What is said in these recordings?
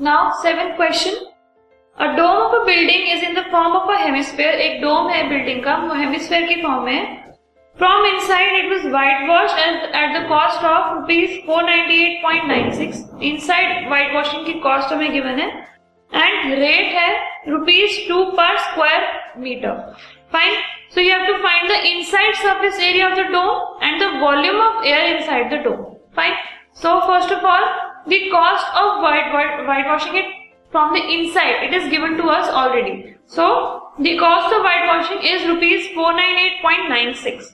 Now seventh question a dome of a building is in the form of a hemisphere एक dome है building का. वो hemisphere के form है. From inside it was white wash at the cost of rupees four ninety eight point nine six inside white washing की cost हमें given है. And rate है rupees two per square metre fine so you have to find the inside surface area of the dome and the volume of air inside the dome fine so first of all the cost of white, white whitewashing it from the inside it is given to us already. So the cost of whitewashing is rupees 498.96.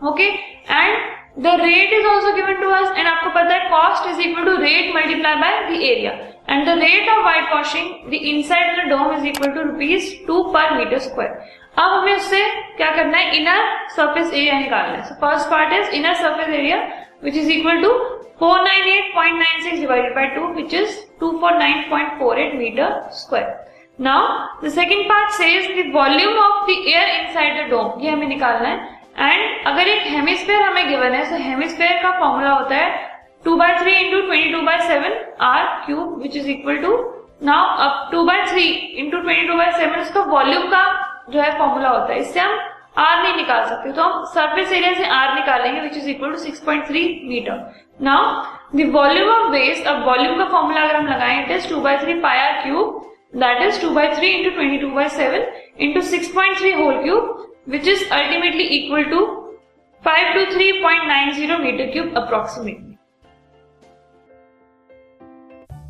Okay and the rate is also given to us and आपको पता है cost is equal to rate multiply by the area The rate of white washing the inside the dome is equal to rupees two per metre square अब हमें उससे क्या करना है? Inner surface area निकालना है। First part is inner surface area which is equal to 498.96 divided by 2 which is 249.48 meter square. Now, the second part says the volume of the air inside the dome, ये हमें निकालना है। And अगर एक hemisphere हमें given है तो hemisphere का फॉर्मूला होता है two by three into twenty two by seven R cube which is equal to now अब two by three into twenty two by seven उसका वॉल्यूम का जो है फॉर्मूला होता है, इससे हम आर नहीं निकाल सकते तो हम सरफेस एरिया से आर निकालेंगे which is equal to six point three metre now the volume of west अब वॉल्यूम का फॉर्मूला अगर हम लगाएँ it is two by three pi R cube that is two by three into twenty two by seven into six point three whole cube which is ultimately equal to 5 to 3.90 meter cube approximately.